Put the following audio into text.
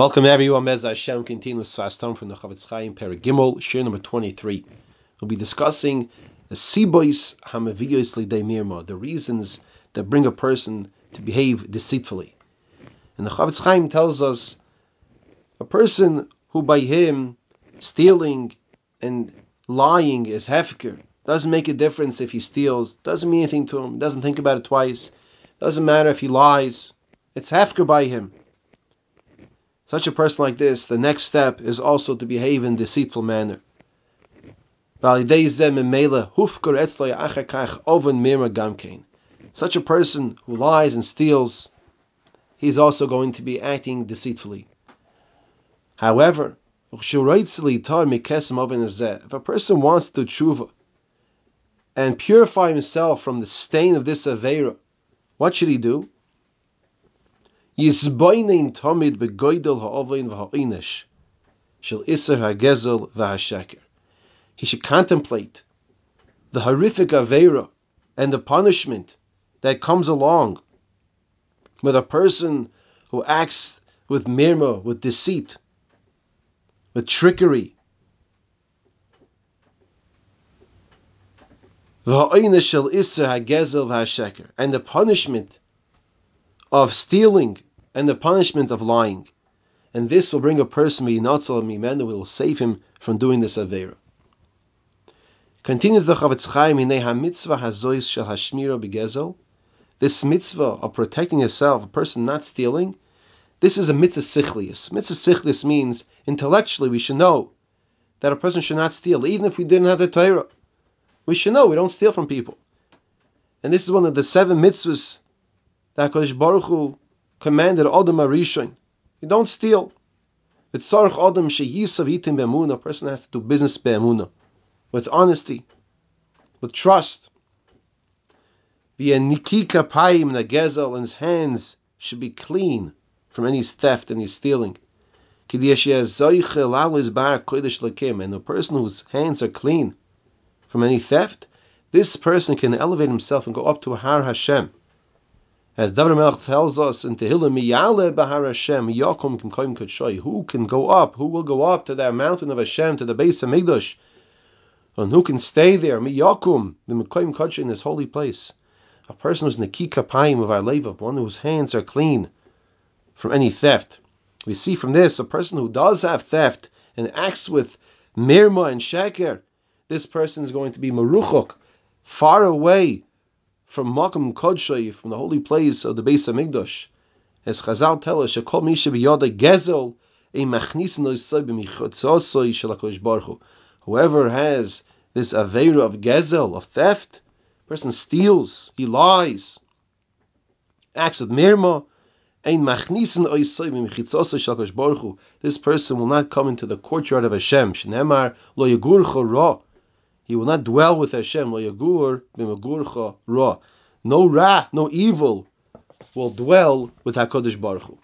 Welcome everyone. Mez Hashem continues Svastam from the Chofetz Chaim Perigimol, share number 23. We'll be discussing the Sibois Hamaviyos Lidei Mirma, the reasons that bring a person to behave deceitfully. And the Chofetz Chaim tells us a person who by him stealing and lying is hefker, doesn't make a difference if he steals, doesn't mean anything to him, doesn't think about it twice, doesn't matter if he lies, it's hefker by him such a person like this, the next step is also to behave in deceitful manner. Such a person who lies and steals, he's also going to be acting deceitfully. However, if a person wants to tshuva and purify himself from the stain of this avera, what should he do? Tamid begoidel ha'ovein v'ha'inish shel iser ha'gezel v'ha'sheker. He should contemplate the horrific avera and the punishment that comes along with a person who acts with mirma, with deceit, with trickery. And the punishment of stealing and the punishment of lying. And this will bring a person that will save him from doing this avera. Continues the Chofetz Chaim in mitzvah hazois shel hashmira begezel. This mitzvah of protecting yourself, a person not stealing, this is a mitzvah sichlius. Mitzvah sichlius means intellectually we should know that a person should not steal, even if we didn't have the Torah. We should know we don't steal from people. And this is one of the seven mitzvahs that Kodesh Baruch Hu commanded Adam Arishon. You don't steal. It's Sarach Adam Sheyisav Itim Be'emuna. A person has to do business Be'emuna. With honesty. With trust. Via Nikika Payim Nagezel and his hands should be clean from any theft, and any stealing. And the person whose hands are clean from any theft, this person can elevate himself and go up to Har Hashem. As David Melch tells us in Tehillim, Miyale Bahar Hashem, Yakum Kim Koim who can go up, who will go up to that mountain of Hashem, to the base of Mikdash, and who can stay there, Miyakum, the Mekoim Kodshay in this holy place. A person who's Nekika Paim of our Levav, one whose hands are clean from any theft. We see from this a person who does have theft and acts with mirma and sheker, this person is going to be maruchok, far away from Makam Kodshay, from the holy place of the Beis Hamikdash. As Chazal tell us, Shekol Misha B'Yoda Gezel a Machnisin Loisay B'Michotzosay Shel Baruch. Whoever has this Aveira of Gezel, of theft, person steals, he lies, acts with Mirma, Ein Machnisin Oisay B'Michotzosay Shel Baruch This person will not come into the courtyard of Hashem. Shneemar Lo Yagurcho Ra. He will not dwell with Hashem. No ra, no evil will dwell with Hakadosh Baruch Hu.